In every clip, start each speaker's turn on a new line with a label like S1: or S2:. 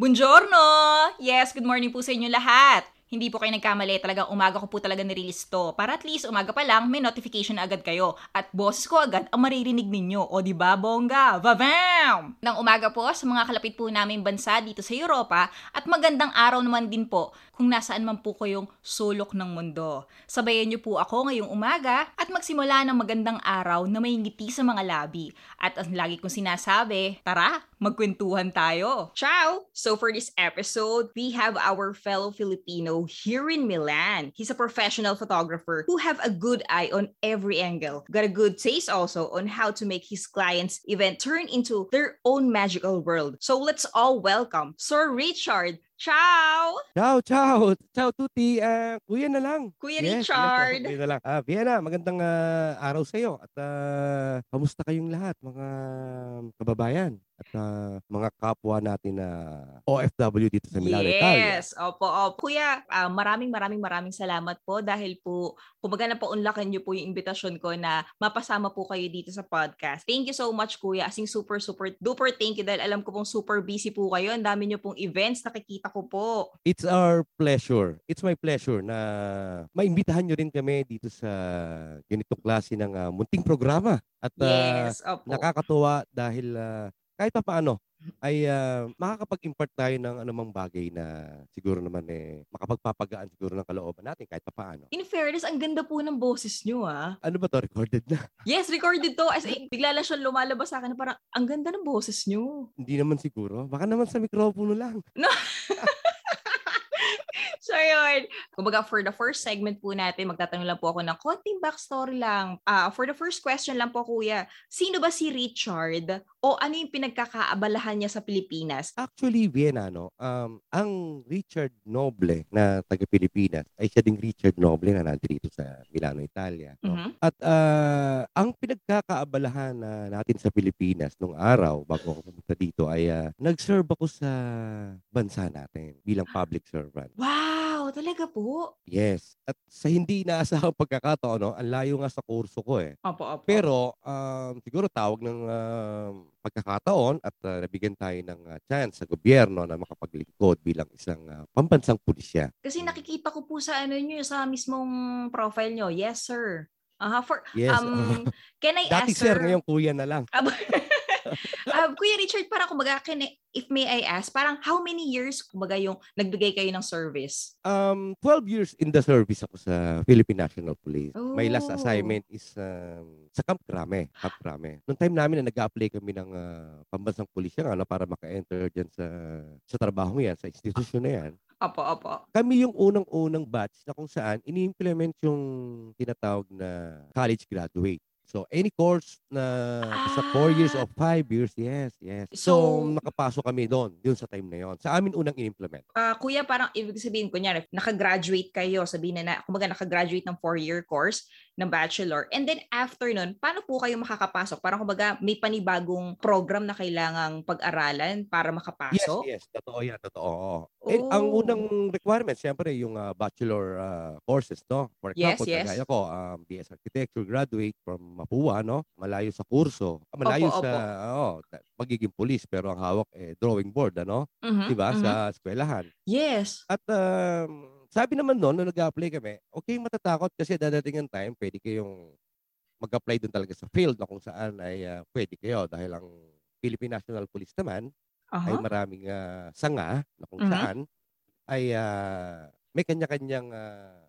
S1: Buongiorno! Yes, good morning po sa inyo lahat. Hindi po kayo nagkamali, talagang umaga ko po talaga nirelease to. Para at least umaga pa lang, may notification na agad kayo. At boses ko agad ang maririnig ninyo. O di ba bongga? Vavam! Nang umaga po sa mga kalapit po namin bansa dito sa Europa at magandang araw naman din po kung nasaan man po kayong sulok ng mundo. Sabayan niyo po ako ngayong umaga at magsimula ng magandang araw na may ngiti sa mga labi. At ang lagi kong sinasabi, tara, magkwentuhan tayo. Ciao! So for this episode, we have our fellow Filipino here in Milan. He's a professional photographer who have a good eye on every angle. Got a good taste also on how to make his clients' event turn into their own magical world. So let's all welcome Sir Richard. Ciao!
S2: Ciao, ciao. Ciao, Tuti. Ah, kuya na lang.
S1: Kuya
S2: Yes,
S1: Richard!
S2: yes, kuya na lang. Ah, Vienna, magandang ah, araw sa iyo. At ah, kamusta kayong lahat, mga kababayan? At ah, mga kapwa natin na OFW dito sa Milano, Italia.
S1: Yes, opo, opo. Kuya, ah, maraming maraming maraming salamat po dahil po, kumbaga na paunlakan niyo po yung invitasyon ko na mapasama po kayo dito sa podcast. Thank you so much, Kuya. Asing super, super, duper thank you dahil alam ko pong super busy po kayo. Ang dami niyo pong events, nakikita ko po.
S2: It's our pleasure. It's my pleasure na maimbitahan nyo rin kami dito sa ganitong klase ng ah, munting programa. At
S1: Yes, opo.
S2: nakakatuwa dahil ah, kahit pa paano ay ah, makakapag-impart tayo ng anumang bagay na siguro naman eh makapagpapagaan siguro ng kalooban natin kahit pa paano.
S1: In fairness, ang ganda po ng boses niyo, ah.
S2: Ano ba to? Recorded na.
S1: Yes, recorded to. As in, bigla lang siya lumalabas sa akin na parang, ang ganda ng boses niyo.
S2: Hindi naman siguro. Baka naman sa mikropono lang.
S1: So, yun. Kumbaga, for the first segment po natin, magtatanong lang po ako ng konting backstory lang. Ah, for the first question lang po, kuya, sino ba si Richard o ano yung pinagkakaabalahan niya sa Pilipinas?
S2: Actually, Vienna, no? Um, ang Richard Noble na taga-Pilipinas ay siya ding Richard Noble na nandito sa Milano, Italia. No?
S1: Mhm.
S2: At ah, ang pinagkakaabalahan na natin sa Pilipinas nung araw bago ako pumunta dito ay ah, nag-serve ako sa bansa natin bilang public servant.
S1: Wow, talaga po?
S2: Yes. At sa hindi inaasahang pagkakataon, no, ang layo nga sa kurso ko eh.
S1: Opo, opo.
S2: Pero um, siguro tawag ng um, pagkakataon at uh, nabigyan tayo ng uh, chance sa gobyerno na makapaglingkod bilang isang uh, pambansang pulisya.
S1: Kasi nakikita ko po sa ano niyo, sa mismong profile niyo. Yes, sir. Aha, for,
S2: Yes.
S1: um, can I
S2: Dati
S1: ask,
S2: sir, ngayon kuya na lang.
S1: Ah, Kuya Richard, parang kumbaga, can if may I ask, parang how many years kumbaga yung nagbigay kayo ng service?
S2: Um, 12 years in the service ako sa Philippine National Police. My last
S1: Oh.
S2: assignment is um, sa Camp Crame. Camp Crame. Noong time namin na nag-apply kami ng uh, pambansang pulisya ano, para maka-enter dyan sa, sa trabaho yan, sa institusyon na yan.
S1: Opo, opo.
S2: kami yung unang-unang batch na kung saan ini-implement yung tinatawag na college graduate. So, any course na sa 4 years
S1: Ah.
S2: or 5 years, yes, yes.
S1: So-
S2: So, nakapasok kami doon, yun sa time na yon. Sa amin unang in-implement.
S1: Ah, kuya, parang ibig sabihin, kunyari, nakagraduate kayo, sabihin na, na kumbaga nakagraduate ng four-year course ng bachelor. And then after nun, paano po kayo makakapasok? Parang kumbaga may panibagong program na kailangang pag-aralan para
S2: Yes,
S1: makapasok?
S2: yes. Totoo yan, totoo. oo. Eh, ang
S1: Oh.
S2: unang requirement, siyempre, yung ah, bachelor ah, courses, no? For
S1: Yes,
S2: example,
S1: yes.
S2: kagaya ko, um, BS Architecture graduate from Mapua, no? Malayo sa kurso. Ah, Malayo
S1: Opo,
S2: sa, oo, ta- magiging police, pero ang hawak, eh, drawing board, ano?
S1: Mhm,
S2: Di ba?
S1: mhm.
S2: Sa eskwelahan.
S1: Yes.
S2: At um, sabi naman noon, nung nag-apply kami, okay matatakot kasi dadating ang time, pwede kayong mag-apply doon talaga sa field na kung saan ay ah, pwede kayo dahil ang Philippine National Police naman ay
S1: Aha.
S2: maraming ah, sanga na kung
S1: Mhm.
S2: saan ay ah, may kanya-kanyang ah,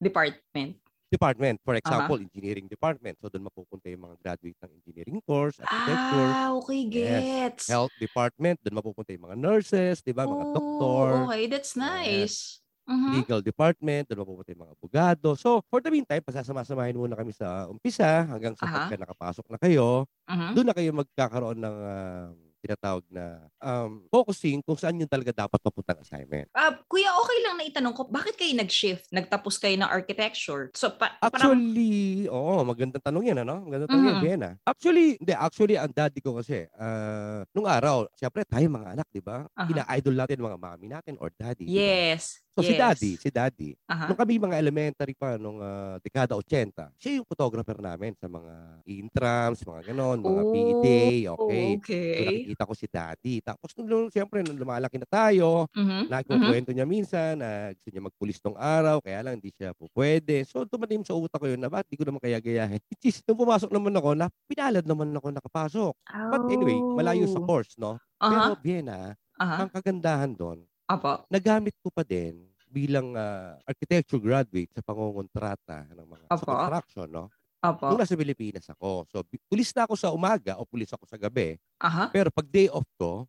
S1: Department.
S2: department. For example, engineering department. So doon mapupunta yung mga graduate ng engineering course, architecture,
S1: Ah, okay, gets.
S2: health department, doon mapupunta yung mga nurses, di ba, mga
S1: Oh,
S2: doktor.
S1: Okay, that's nice. Mhm.
S2: legal department, doon mapupunta yung mga abogado. So, for the meantime, pasasama-samahin muna kami sa umpisa hanggang sa
S1: Aha.
S2: pagka nakapasok na kayo,
S1: Mhm.
S2: doon na kayo magkakaroon ng ah, tinatawag na um, focusing kung saan yun talaga dapat mapuntang assignment.
S1: Ah, kuya, okay lang na itanong ko, bakit kayo nag-shift? Nagtapos kayo ng architecture? So, pa- parang,
S2: Actually, oo, magandang tanong yan, ano? Magandang tanong yan,
S1: Mhm.
S2: Vienna. Actually, hindi, actually, ang daddy ko kasi, ah, nung araw, siyempre, tayo mga anak, di ba?
S1: Aha.
S2: Ina-idol natin mga mami natin or daddy.
S1: yes.
S2: So, si
S1: yes.
S2: daddy, si daddy,
S1: Aha.
S2: Nung kami mga elementary pa, nung ah, dekada 80, siya yung photographer namin sa mga intrams, mga ganon, mga
S1: Oh,
S2: PE day, okay. So
S1: Okay.
S2: Nakikita ko si daddy. Tapos nung, siyempre, nung lumalaki na tayo,
S1: Mhm, mhm.
S2: Nagkukwento niya minsan na gusto niya magpulis tong araw, kaya lang hindi siya po pwede. So, tumanim sa utak ko yun na bakit di ko naman kaya gayahin. Which is, nung pumasok naman ako, na pinalad naman ako nakapasok. But anyway, malayo sa
S1: Oh.
S2: course, no?
S1: Aha,
S2: Pero Vienna,
S1: aha.
S2: ang kagandahan doon,
S1: Apo.
S2: nagamit ko pa din bilang ah, architecture graduate sa pangongontrata ng mga sa
S1: Opo.
S2: construction, no?
S1: Opo.
S2: Nung nasa Pilipinas ako. So, pulis na ako sa umaga o pulis ako sa gabi.
S1: Aha.
S2: Pero pag day off ko,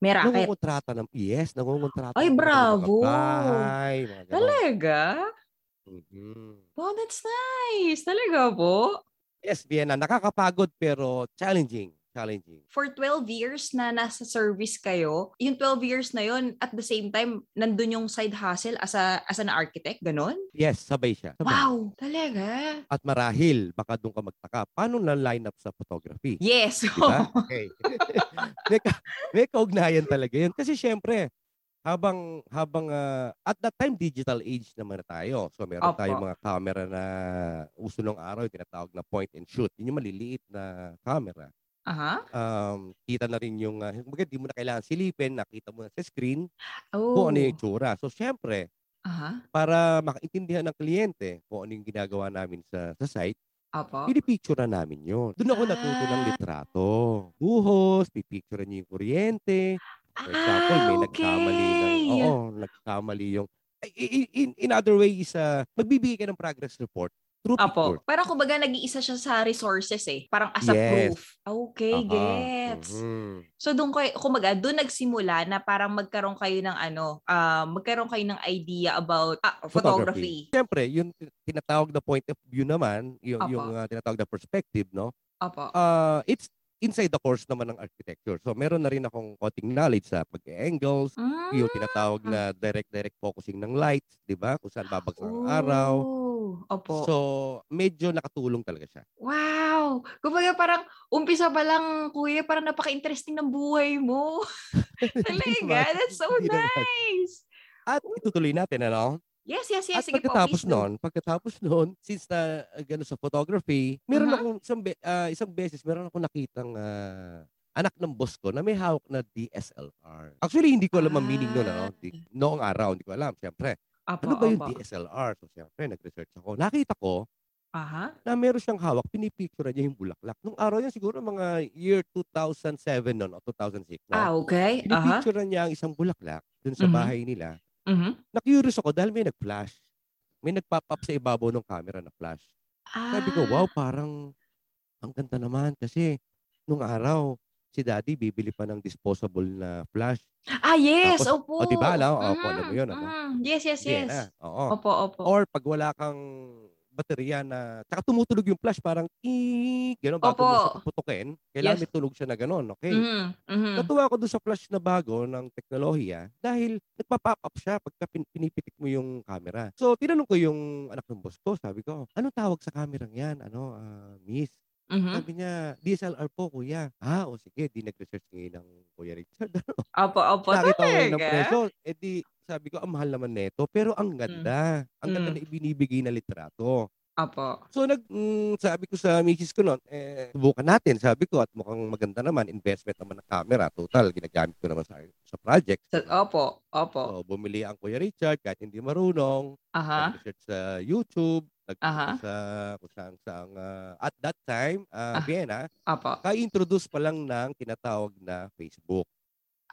S1: May racket.
S2: nangungontrata ng, yes, nangungontrata
S1: Ay,
S2: ng
S1: bravo.
S2: ganon.
S1: Talaga?
S2: Mhm.
S1: Wow, that's nice. Talaga po?
S2: Yes, Vienna, nakakapagod pero challenging. Challenging.
S1: For 12 years na nasa service kayo, yung 12 years na yon at the same time, nandun yung side hustle as, a, as an architect, ganon?
S2: Yes, sabay siya. Sabay.
S1: Wow, talaga?
S2: At marahil, baka doon ka magtaka, paano na line up sa photography?
S1: Yes.
S2: Di ba? Okay. may, ka, may kaugnayan talaga yun. Kasi syempre, habang habang ah, at that time digital age naman na tayo. So meron
S1: Opo.
S2: tayong mga camera na uso ng araw, tinatawag na point and shoot. Yun yung maliliit na camera.
S1: Aha.
S2: Um, kita na rin yung, uh, di mo na kailangan silipin, nakita mo na sa screen
S1: Oh.
S2: kung ano yung itsura. So syempre,
S1: Aha.
S2: para makaintindihan ng kliyente kung ano yung ginagawa namin sa, sa site,
S1: Apo.
S2: pinipicture na namin yun. Doon ako natuto ng
S1: Ah.
S2: litrato. Buhos, pipicture niyo yung kuryente. For example, may
S1: Ah,
S2: nagkamali ng,
S1: okay.
S2: oo, nagkamali yung, in, in, in other ways, uh, magbibigay ka ng progress report through
S1: Apo.
S2: picture.
S1: Parang kumbaga nag-iisa siya sa resources eh. Parang as a
S2: Yes.
S1: proof. Okay,
S2: Aha.
S1: gets.
S2: Mhm.
S1: So doon kayo, kumbaga, doon nagsimula na parang magkaroon kayo ng ano, ah, magkaroon kayo ng idea about ah, photography.
S2: Siyempre, yung tinatawag na point of view naman, yung,
S1: Apo.
S2: yung uh, tinatawag na perspective, no?
S1: Opo.
S2: Uh, it's inside the course naman ng architecture. So, meron na rin akong konting knowledge sa pag-angles,
S1: Mm.
S2: yung tinatawag na direct-direct focusing ng lights, di ba? Kung saan babagsak ang araw.
S1: Oh, Opo.
S2: So, medyo nakatulong talaga siya.
S1: wow! Kumbaga parang umpisa pa lang, kuya, parang napaka-interesting ng buhay mo. Talaga, that's so nice.
S2: At itutuloy natin, ano?
S1: Yes, yes, yes.
S2: At
S1: Sige po,
S2: pagkatapos
S1: do.
S2: nun, pagkatapos nun, since na uh, gano'n sa photography, meron
S1: Mhm.
S2: akong isang, be- ah, isang beses, meron akong nakitang ah, anak ng boss ko na may hawak na DSLR. Actually, hindi ko alam ang meaning nun. Ano?
S1: Ah.
S2: Di, noong araw, hindi ko alam. Siyempre,
S1: Apo,
S2: ano ba yung. DSLR? So, siyempre, nag-research ako. Nakita ko
S1: Aha.
S2: na meron siyang hawak, pinipicture niya yung bulaklak. Nung araw yan, siguro mga year 2007 nun, o 2006. No?
S1: Ah, okay. Aha.
S2: Pinipicture niya ang isang bulaklak dun sa
S1: Mhm.
S2: bahay nila.
S1: Mhm.
S2: Na-curious ako dahil may nag-flash. May nag-pop up sa ibabaw ng camera na flash. Sabi ko,
S1: Ah.
S2: wow, parang ang ganda naman kasi nung araw, si daddy bibili pa ng disposable na flash.
S1: Ah, yes,
S2: Tapos,
S1: opo.
S2: o, di ba, alam? Opo, alam mo
S1: Mhm,
S2: yun, ano?
S1: mhm. Yes, yes, yes.
S2: na. Oo.
S1: Opo, opo.
S2: Or pag wala kang baterya na, tsaka tumutulog yung flash, parang, i gano'n, bago mo
S1: Opo.
S2: siya puputukin. Kailangan
S1: Yes.
S2: may tunog siya na gano'n, okay?
S1: Mhm, mhm.
S2: Natuwa ako doon sa flash na bago ng teknolohiya dahil nagpa-pop up siya pagka pin- pinipitik mo yung camera. So, tinanong ko yung anak ng boss ko, sabi ko, anong tawag sa kamerang yan? Ano, ah, miss?
S1: Mhm.
S2: Sabi niya, DSLR po, kuya. Ah, o sige, di nag-research ngayon ng Kuya Richard. Ano?
S1: Opo, opo.
S2: Nakita ko ng presyo. Eh di, sabi ko, ang mahal naman neto. Pero ang ganda. Ang ganda
S1: Mm.
S2: na ibinibigay na litrato.
S1: Opo.
S2: So, nag, mm, sabi ko sa misis ko noon, eh, subukan natin. Sabi ko, at mukhang maganda naman. Investment naman ng camera. Total, ginagamit ko naman sa, sa project.
S1: Sa, opo, opo.
S2: So, bumili ang Kuya Richard kahit hindi marunong.
S1: Aha.
S2: Nag-research sa YouTube. Nag sa kung saan saan ah, at that time, uh,
S1: Ah.
S2: Vienna,
S1: Opo.
S2: ka-introduce pa lang ng tinatawag na Facebook.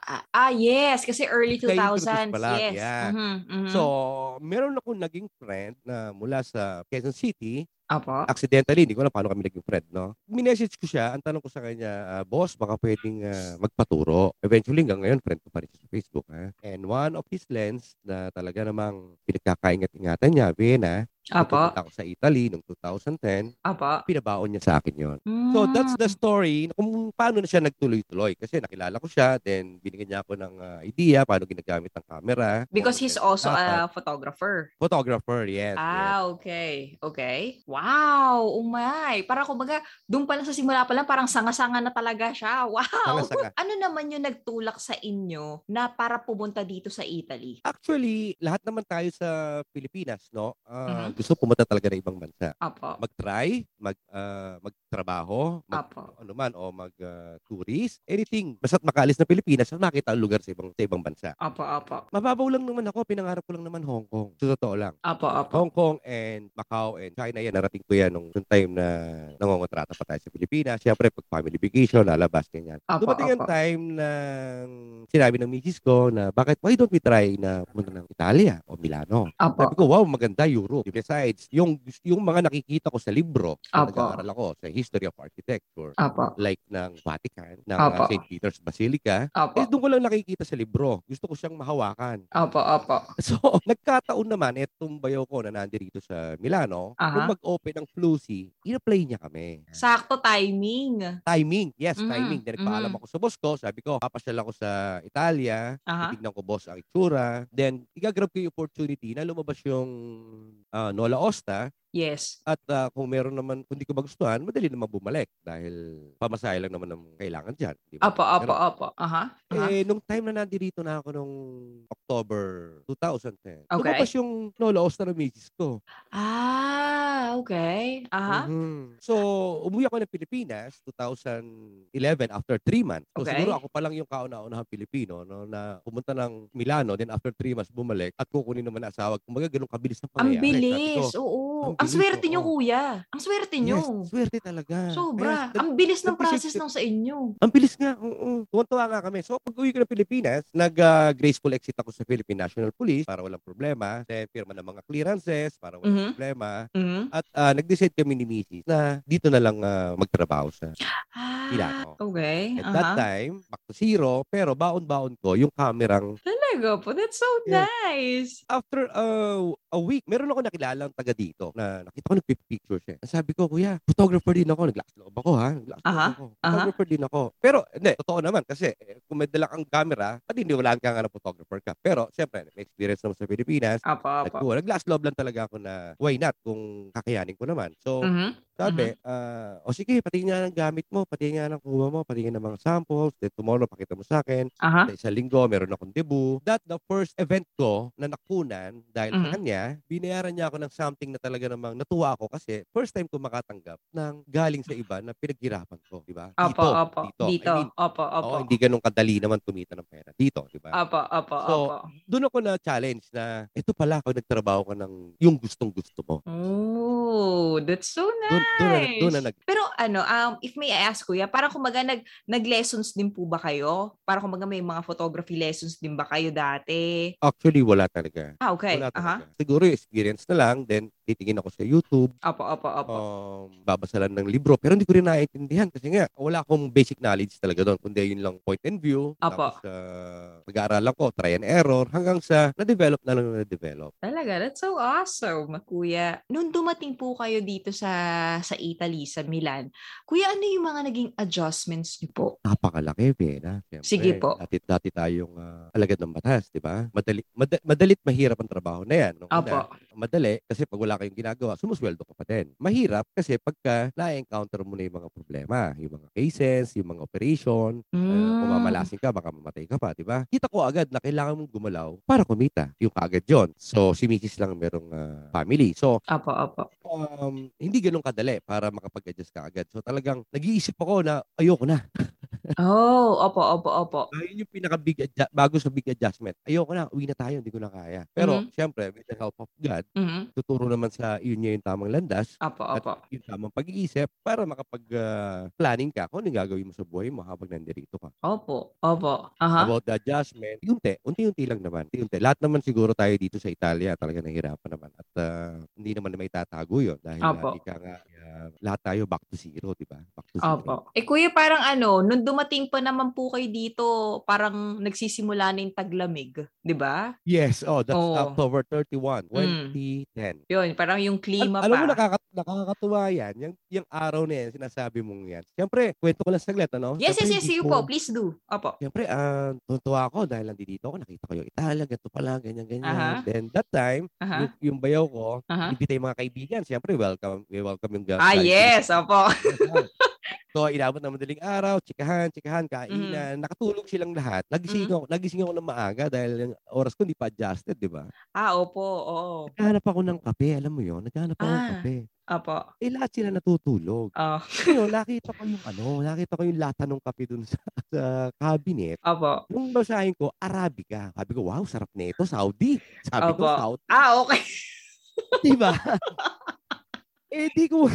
S1: Ah, ah, yes. Kasi early
S2: Kaya introduce
S1: 2000s.
S2: pa lang,
S1: Yes.
S2: yeah.
S1: Mhm, mhm.
S2: So, meron akong naging friend na mula sa Quezon City.
S1: opo.
S2: Accidentally, hindi ko alam paano kami naging friend, no? Minessage ko siya, ang tanong ko sa kanya, "Ah, boss, baka pwedeng ah, magpaturo. Eventually, hanggang ngayon, friend ko pa rin sa Facebook. Ha? And one of his lens na talaga namang pinagkakaingat-ingatan niya, Vienna,
S1: Opo.
S2: Nagpunta ako sa Italy noong 2010,
S1: Opo.
S2: pinabaon niya sa akin yon. So that's the
S1: Mm.
S2: story kung paano na siya nagtuloy-tuloy. Kasi nakilala ko siya, then binigyan niya ako ng ah, idea paano ginagamit ang camera.
S1: Because he's also
S2: dapat.
S1: a photographer.
S2: Photographer, yes. yes.
S1: Ah, okay. Okay. Wow, umay. Para kumbaga, doon pa lang sa simula pa lang, parang sanga-sanga na talaga siya. Wow.
S2: Sanga-sanga.
S1: Ano naman yung nagtulak sa inyo na para pumunta dito sa Italy?
S2: Actually, lahat naman tayo sa Pilipinas, no? Ah,
S1: Mhm.
S2: Gusto pumunta talaga ng ibang bansa.
S1: Opo.
S2: Mag-try, mag, ah, magtrabaho, mag,
S1: Opo.
S2: ano man, o mag-tourist, anything. Basta't makaalis ng Pilipinas at makita ang lugar sa ibang, sa ibang bansa.
S1: Opo, opo.
S2: Mababaw lang naman ako, pinangarap ko lang naman Hong Kong. Sa totoo lang.
S1: Opo, opo.
S2: Hong Kong and Macau and China yan. Narating ko yan nung, nung time na nangongontrata pa tayo sa Pilipinas. Siyempre, pag family vacation, lalabas, ganyan.
S1: Opo,
S2: Dumating ang time na sinabi ng misis ko na bakit, why don't we try na pumunta ng Italia o Milano?
S1: Opo.
S2: Sabi ko, wow, maganda Europe. Besides, yung, yung mga nakikita ko sa libro, na nag-aaral ako sa History of Architecture,
S1: Opo.
S2: like ng Vatican, ng uh, St. Peter's Basilica,
S1: Opo.
S2: eh, doon ko lang nakikita sa libro. Gusto ko siyang mahawakan.
S1: Opo, opo.
S2: So, nagkataon naman, etong bayaw ko na nandito sa Milano,
S1: Aha.
S2: nung mag-open ng Flucy, in-apply niya kami.
S1: Sakto timing.
S2: Timing, yes,
S1: Mhm,
S2: timing. Then nagpaalam
S1: mhm.
S2: ako sa boss ko, sabi ko, papasyal ako sa Italia,
S1: Aha.
S2: titignan ko boss ang itsura. Then, igagrab ko yung opportunity na lumabas yung ah, Nola Osta
S1: Yes.
S2: at ah, kung meron naman, kung di ko magustuhan, madali naman bumalik dahil pamasahe lang naman ang kailangan dyan. Di ba?
S1: Opo, opo,
S2: Pero,
S1: opo. Aha. Aha.
S2: eh, nung time na nandito na ako nung October 2010,
S1: Okay.
S2: lumabas yung Nola Osta ng misis ko.
S1: Ah, okay. Aha.
S2: Mhm. So, umuwi ako ng Pilipinas 2011 after 3 months. So,
S1: Okay.
S2: siguro ako pa lang yung kauna-unahang Pilipino no, na pumunta ng Milano, then after 3 months bumalik at kukunin naman ang asawa. Kumbaga, ganun kabilis na
S1: Ang
S2: pangyayari. Sabi
S1: bilis.
S2: ko,
S1: Oo.
S2: ang
S1: Ang swerte nyo, kuya. Ang swerte nyo.
S2: Yes, swerte talaga.
S1: Sobra.
S2: Kaya,
S1: Ang bilis ng process ng sa inyo.
S2: Ang bilis nga. Oo. Tuwan-tuwa nga kami. So, pag uwi ko ng Pilipinas, nag-graceful exit ako sa Philippine National Police para walang problema. Then, pirma ng mga clearances para walang
S1: Mhm.
S2: problema.
S1: Mhm.
S2: At ah, nag-decide kami ni Mrs. na dito na lang ah, magtrabaho sa
S1: Ah,
S2: Milano.
S1: okay.
S2: At that
S1: Aha.
S2: time, back to zero, pero baon-baon ko yung kamerang
S1: Talaga po. That's so
S2: Yeah.
S1: nice.
S2: after uh, a week, meron ako nakilalang taga dito na nakita ko nagpipicture siya. Sabi ko, kuya, photographer din ako. Nag-glass loob ako, ha? Loob
S1: Aha,
S2: ako. Photographer din ako. Pero, hindi, totoo naman kasi eh, kung may dala kang camera, at hindi wala ka nga ng photographer ka. Pero, syempre, may experience naman sa Pilipinas.
S1: Apo, apo.
S2: Nagkuha. Nag-glass loob lang talaga ako na why not kung kakayanin ko naman. So,
S1: Mhm.
S2: sabi, ah, o sige, patingin nga ng gamit mo, patingin nga ng kuha mo, patingin ng mga samples, then tomorrow pakita mo sa akin.
S1: Aha.
S2: Sa isang linggo, meron akong debut. That the first event ko na nakunan dahil sa
S1: Mhm.
S2: kanya, binayaran niya ako ng something na talaga namang natuwa ako kasi first time ko makatanggap ng galing sa iba na pinaghirapan ko, di ba?
S1: Opo,
S2: Dito,
S1: opo.
S2: dito.
S1: Dito.
S2: I mean,
S1: Opo, opo.
S2: oo, hindi ganun kadali naman kumita ng pera dito, di ba?
S1: Opo, opo,
S2: So,
S1: opo.
S2: Doon ako na challenge na ito pala ako nagtrabaho ka ng yung gustong gusto mo.
S1: Oh, that's so
S2: Doon,
S1: nice.
S2: doon, na, doon na nag
S1: Pero ano, um, if may I ask kuya, parang kumaga nag, nag-lessons din po ba kayo? Parang kumaga may mga photography lessons din ba kayo dati?
S2: Actually, wala talaga.
S1: Ah, okay.
S2: Wala
S1: Aha.
S2: talaga. Siguro experience na lang, then titingin ako sa YouTube,
S1: Opo, opo, opo.
S2: um, babasa lang ng libro. Pero hindi ko rin naiintindihan kasi nga, wala akong basic knowledge talaga doon. Kundi yun lang point and view.
S1: Apo.
S2: Tapos, uh, mag-aaral ako, try and error, hanggang sa na-develop na lang na-develop.
S1: Talaga, that's so awesome, kuya. Noon dumating po kayo dito sa sa Italy, sa Milan, kuya, ano yung mga naging adjustments niyo po?
S2: Napakalaki, Bena. Siyempre,
S1: Sige po.
S2: Dati, dati tayong uh, alagad ng batas, di ba? Madali, mada- madalit mahirap ang trabaho na yan. Nung
S1: Opo.
S2: una, madali kasi pag wala kayong ginagawa, sumusweldo ka pa din. Mahirap kasi pagka na-encounter mo na yung mga problema, yung mga cases, yung mga operation, uh,
S1: Mm.
S2: kung mamalasin ka, baka mamatay ka pa, di ba? Kita ko agad na kailangan mong gumalaw para kumita. Yung kaagad yon. So, si Mrs. lang merong uh, family. So,
S1: Opo, opo.
S2: um, hindi ganun kadali para makapag-adjust ka agad. So, talagang nag-iisip ako na ayoko na.
S1: Oh, opo, opo, opo.
S2: Ayun yung pinaka-big adju- bago sa big adjustment. Ayoko na, uwi na tayo, hindi ko na kaya. Pero,
S1: Mhm.
S2: syempre, with the help of God,
S1: Mhm.
S2: tuturo naman sa yun niya yung tamang landas
S1: Opo,
S2: at
S1: opo.
S2: yung tamang pag-iisip para makapag-planning ka kung anong gagawin mo sa buhay mo habang nandirito ka.
S1: Opo, opo. Aha.
S2: About the adjustment, unti, unti-unti lang naman. Unti-unti. Lahat naman siguro tayo dito sa Italia talaga nahirapan naman. At ah, hindi naman na may tatago yun. Dahil
S1: Opo.
S2: uh, ika nga, ah, lahat tayo back to zero, di ba? Back to zero.
S1: Opo. Eh kuya, parang ano, nung dumating pa naman po kayo dito, parang nagsisimula na yung taglamig, 'di ba?
S2: Yes, oh, that's
S1: Oo.
S2: October 31,
S1: Mm.
S2: 2010.
S1: Yun, parang yung
S2: Al-
S1: klima
S2: alam
S1: pa.
S2: mo, nakaka- nakakatuwa yan. Yung, yung araw na yan, sinasabi mong yan. Siyempre, kwento ko lang saglit, ano?
S1: yes, yes,
S2: Siyempre,
S1: yes,
S2: hindi
S1: sige
S2: ko-
S1: po, please do. Opo.
S2: Siyempre, ah, tutuwa ako dahil nandito ako, nakita ko yung Italia, ganito pala, ganyan, ganyan.
S1: Aha.
S2: Then, that time,
S1: Aha.
S2: yung, yung bayaw ko,
S1: Aha.
S2: ibitay mga kaibigan. Siyempre, welcome, we welcome yung ga-
S1: Ah,
S2: galing
S1: yes, opo.
S2: So, inabot ng madaling araw, tsikahan, tsikahan, kainan. Nakatulog silang lahat. Nagising, ako, nagising ako ng maaga dahil yung oras ko hindi pa adjusted, di ba?
S1: Ah, opo, oo.
S2: Naghanap ako ng kape, alam mo yon Naghanap ako ng
S1: Ah.
S2: kape.
S1: Opo.
S2: Eh, lahat sila natutulog.
S1: Oh.
S2: Ngayon, nakita ko yung ano, nakita ko yung lata ng kape dun sa, sa cabinet.
S1: Opo.
S2: Nung basahin ko, Arabica. Sabi ko, wow, sarap nito, Saudi. Sabi ko,
S1: Opo.
S2: Saudi.
S1: Ah, okay.
S2: Di ba? eh, di ko...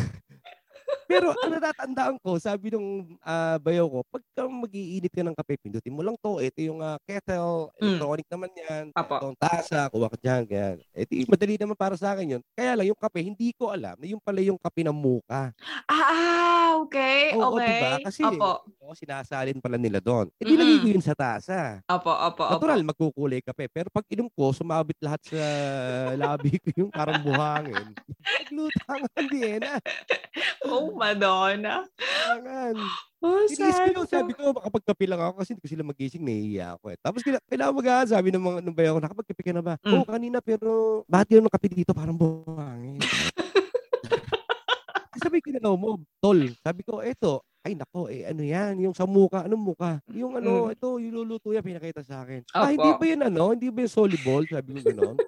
S2: Pero ang natatandaan ko, sabi nung ah, bayaw ko, pagka mag-iinit ka ng kape, pindutin mo lang to. Ito yung ah, kettle,
S1: Mm.
S2: electronic naman yan.
S1: Apo.
S2: Itong tasa, kuha ka dyan, ganyan. Eh, di, madali naman para sa akin yun. Kaya lang, yung kape, hindi ko alam na yung pala yung kape ng muka.
S1: Ah, okay.
S2: Oo,
S1: okay.
S2: diba? Kasi,
S1: Opo.
S2: oo, sinasalin pala nila doon. Eh, di lagay ko
S1: Mm-mm.
S2: yun sa tasa.
S1: Opo, opo, opo.
S2: Natural, magkukulay kape. Pero pag inom ko, sumabit lahat sa labi ko yung parang buhangin. Naglutangan din, ah.
S1: Oh, Madonna.
S2: Tangan.
S1: Oh,
S2: Inis ko. Sabi ko, makapagkape lang ako kasi hindi ko sila magising, nahihiya ako eh. Tapos kila, kailangan mag sabi ng mga nung bayaw ko, nakapagkape ka na ba?
S1: Mm.
S2: Oo, kanina, pero bakit yun ng kape dito? Parang buhangin. sabi ko na mo, tol. Sabi ko, eto, ay nako, eh ano yan, yung sa muka, anong muka? Yung ano,
S1: Mm.
S2: ito, yung luluto yan, pinakita sa akin. Ah, hindi
S1: Opo.
S2: ba yun ano? Hindi ba yung soluble? Sabi ko gano'n.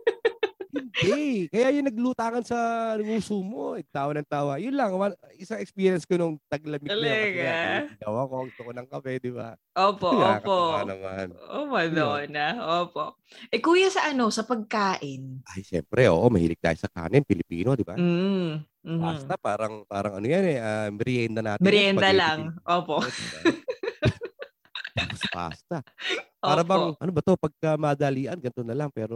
S2: Hindi. Kaya yung naglutangan sa nguso mo, eh, tawa ng tawa. Yun lang, one, isang experience ko nung taglamig na
S1: Talaga?
S2: nga, daw ako, gusto ko ng kape, di ba?
S1: Opo, opo.
S2: Nakakatawa naman.
S1: Oh, Madonna. Opo. Eh, kuya, sa ano? Sa pagkain?
S2: Ay, siyempre, oo, mahilig tayo sa kanin, Pilipino, di ba?
S1: Mm. mhm.
S2: Pasta, parang, parang ano yan eh, ah, merienda natin.
S1: Merienda lang. Opo.
S2: Tapos pasta. Para
S1: Opo.
S2: bang, ano ba to, pagka madalian, ganito na lang, pero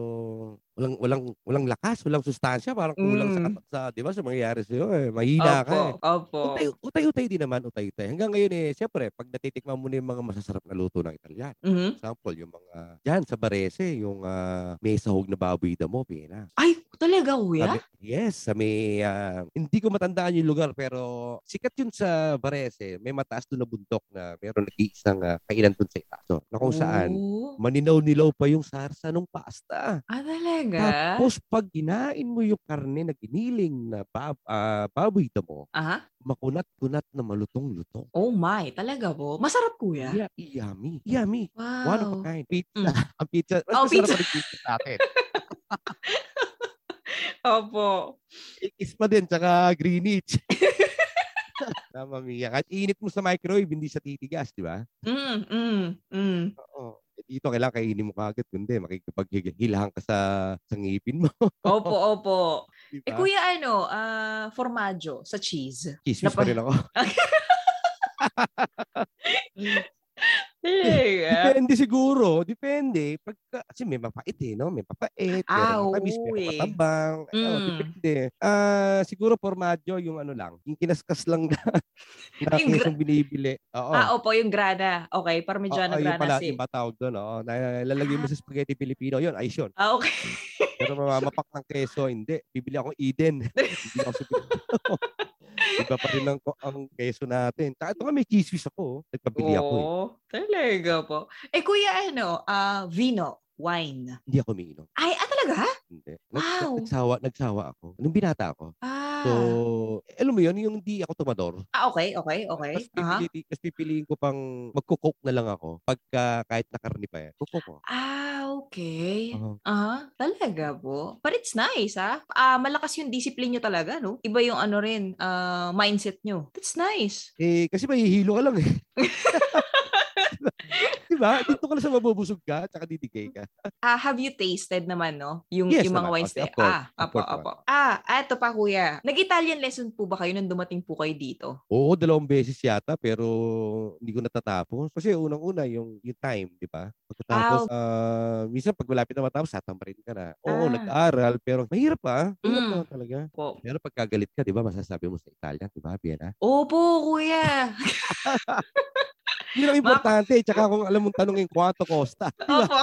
S2: walang, walang, walang lakas, walang sustansya, parang kulang sa,
S1: Mm.
S2: kat- sa, di ba, sa mangyayari sa'yo, eh, mahina ka eh.
S1: Opo. Opo.
S2: Utay, utay-utay din naman, utay-utay. Hanggang ngayon eh, siyempre, pag natitikman mo na yung mga masasarap na luto ng Italian,
S1: Mhm.
S2: example, yung mga, dyan sa Barese, yung ah, may sahog na baboy damo, Pina.
S1: Ay, talaga, kuya?
S2: Sabi- yes, sa may, ah, hindi ko matandaan yung lugar, pero sikat yun sa Barese. May mataas doon na bundok na meron nag-iisang uh, kainan doon sa itaso. Na kung saan,
S1: Oh.
S2: maninaw-nilaw pa yung sarsa ng pasta.
S1: Ah, talaga?
S2: Tapos pag kinain mo yung karne na giniling na bab, ah, baboy damo,
S1: Aha.
S2: makunat-kunat na malutong-lutong.
S1: Oh my, talaga po? Masarap, kuya?
S2: Yeah, yummy. Yummy.
S1: Wow.
S2: One of a kind. Pizza.
S1: Mm.
S2: Ang pizza. Mas
S1: Oh,
S2: masarap
S1: pizza.
S2: pizza sa atin.
S1: Opo.
S2: Ikis pa din, tsaka Greenwich. Tama, Mia. Kahit init mo sa microwave, hindi sa titigas, di ba?
S1: Mm, mm, mm.
S2: Oo. Eh, Dito, kailangan kainin mo kagad. Kundi, makikipaghilahan ka sa, sa ngipin mo.
S1: Opo, opo.
S2: di
S1: Eh, kuya, ano, ah, formaggio sa cheese.
S2: Pa
S1: napa-
S2: rin ako.
S1: Talaga?
S2: Depende siguro. Depende. Pagka, kasi may mapait eh, no? May papait.
S1: Ah, oo
S2: may
S1: eh.
S2: matabang. Eh, oh,
S1: Mm.
S2: depende. Ah, siguro formaggio, yung ano lang. Yung kinaskas lang na, na
S1: Yung gra-
S2: binibili. Oo.
S1: Ah, opo, yung grana. Okay, parmigiano
S2: yung
S1: grana
S2: pala,
S1: sim.
S2: yung ba tawag doon, oo. Na, lalagay mo sa spaghetti Filipino, yun, ayos yun.
S1: Ah, okay.
S2: Pero mamapak ng keso, hindi. Bibili ako Eden. Bibili ako sa. Iba pa rin ang, ang keso natin. Ito nga may cheese whiz ako. oh. Nagpabili ako eh.
S1: Oo, talaga po. Eh, kuya, ano, ah, vino, wine.
S2: Hindi ako umiinom.
S1: Ay, ah, talaga?
S2: Hindi. Nag,
S1: Wow.
S2: Nagsawa, nagsawa ako. Nung binata ako.
S1: Ah,
S2: So, eh, alam mo yun, yung hindi ako tumador.
S1: ah okay, okay, okay.
S2: Mas, pipili, mas pipiliin ko pang magkukook na lang ako. Pagka kahit nakarni pa yan. Kukook ko.
S1: Ah, okay.
S2: Oo.
S1: Aha, talaga po. But it's nice, ha? Ah, malakas yung discipline nyo talaga, no? Iba yung ano rin, ah, mindset nyo. That's nice.
S2: Eh, kasi mahihilo ka lang eh. diba? Dito ka lang sa mabubusog ka, tsaka didikay ka.
S1: Ah, have you tasted naman, no? Yung,
S2: Yes
S1: yung mga
S2: naman.
S1: wines
S2: Okay,
S1: there. Ah, apo, apo. Ah, eto pa, kuya. Nag-Italian lesson po ba kayo nung dumating po kayo dito?
S2: Oo, dalawang beses yata, pero hindi ko natatapos. Kasi unang-una, yung, yung time, di ba? Pagkatapos, ah, minsan pag malapit na matapos, tatamparin ka na. Oo,
S1: Ah.
S2: nag-aral, pero mahirap pa. Mahirap
S1: Mm.
S2: talaga.
S1: Po.
S2: Pero pagkagalit ka, di ba, masasabi mo sa Italian, di ba, Biena?
S1: Opo, kuya.
S2: Yun ang importante. Tsaka kung alam mong tanongin, Quanto Costa. Di ba?
S1: Opo.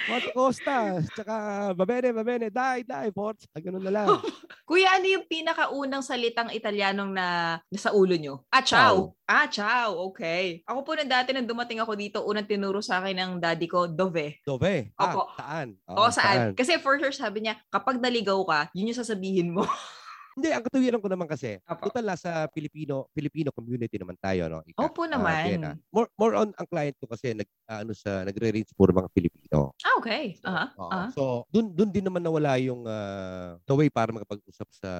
S2: Quanto Costa. Tsaka, babene, babene, dai, dai, forza. Ganun na lang.
S1: kuya, ano yung pinakaunang salitang Italianong na nasa ulo nyo? Ah,
S2: Ciao.
S1: ciao. Ah, ciao. Okay. Ako po nung dati nang dumating ako dito, unang tinuro sa akin ng daddy ko, dove.
S2: Dove. Ah,
S1: Opo.
S2: saan?
S1: Oo, saan? Kasi for sure sabi niya, kapag naligaw ka, yun yung sasabihin mo.
S2: Hindi, ang katuwiran ko naman kasi,
S1: Opo.
S2: total nasa Filipino Filipino community naman tayo, no? Ika.
S1: Opo
S2: Ah,
S1: naman.
S2: Jenna. more more on ang client ko kasi nag ah, ano sa nagre-range puro mga Filipino.
S1: Ah, okay. Aha.
S2: Oo.
S1: aha.
S2: So, dun dun din naman nawala yung ah, the way para makapag-usap sa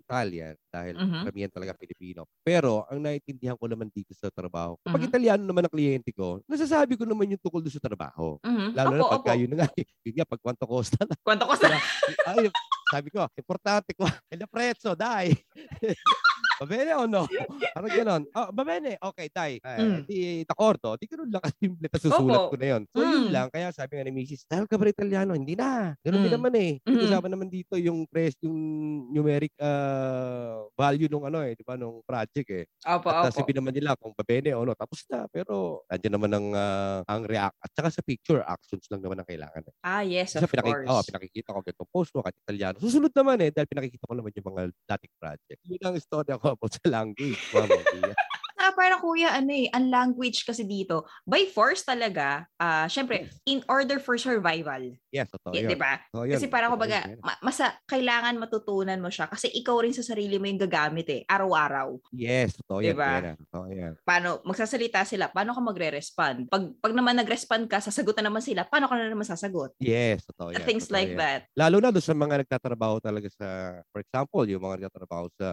S2: Italian dahil
S1: Mhm.
S2: karamihan talaga Pilipino. Pero ang naiintindihan ko naman dito sa trabaho, kapag
S1: Mhm.
S2: Italiano naman ang kliyente ko, nasasabi ko naman yung tungkol doon sa trabaho.
S1: Mhm.
S2: Lalo
S1: Opo,
S2: na pagka
S1: opo.
S2: yun nga, yun nga, pag Quanto Costa na.
S1: Kwento ko sa...
S2: Ay, sabi ko, importante ko, el prezzo, dai. Babene o no? Parang ganon. Oh, babene, okay, dai. Eh,
S1: Mm.
S2: Di, d'accordo. Di ganun lang kasimple. Tapos susulat
S1: Opo.
S2: ko na yun. So,
S1: Mm.
S2: yun lang. Kaya sabi nga ni Mrs. Dahil ka ba Italiano? Hindi na. Ganun din
S1: Mm.
S2: naman eh.
S1: Mhm.
S2: Usapan naman dito yung press, yung numeric ah, value nung ano eh, di ba, nung project eh.
S1: Opo,
S2: At
S1: opo.
S2: sabihin naman nila kung babene o no, tapos na. Pero nandiyan naman ang, ah, ang react. At saka sa picture, actions lang naman ang kailangan. Eh.
S1: Ah, yes,
S2: Kasi
S1: of
S2: pinaki-
S1: course.
S2: oh, pinakikita ko ganitong post mo, kahit Italiano. Susunod naman eh, dahil pinakikita ko naman yung mga dating project. Yun ang istorya ko about sa language. Mia.
S1: Ah, parang kuya, ano eh, ang language kasi dito, by force talaga, ah, syempre, in order for survival.
S2: Yes, totoo
S1: Y-
S2: yun.
S1: di ba?
S2: Totoo yun.
S1: Kasi parang
S2: Totoo
S1: kumbaga,
S2: yun.
S1: ma- masa, kailangan matutunan mo siya kasi ikaw rin sa sarili mo yung gagamit eh, araw-araw.
S2: Yes, totoo yan.
S1: Diba?
S2: Diba? Totoo yan.
S1: Paano, magsasalita sila, paano ka magre-respond? Pag, pag naman nag-respond ka, sasagutan naman sila, paano ka na naman sasagot?
S2: Yes, totoo yan.
S1: Things
S2: totoo
S1: like
S2: yan.
S1: that.
S2: Lalo na doon sa mga nagtatrabaho talaga sa, for example, yung mga nagtatrabaho sa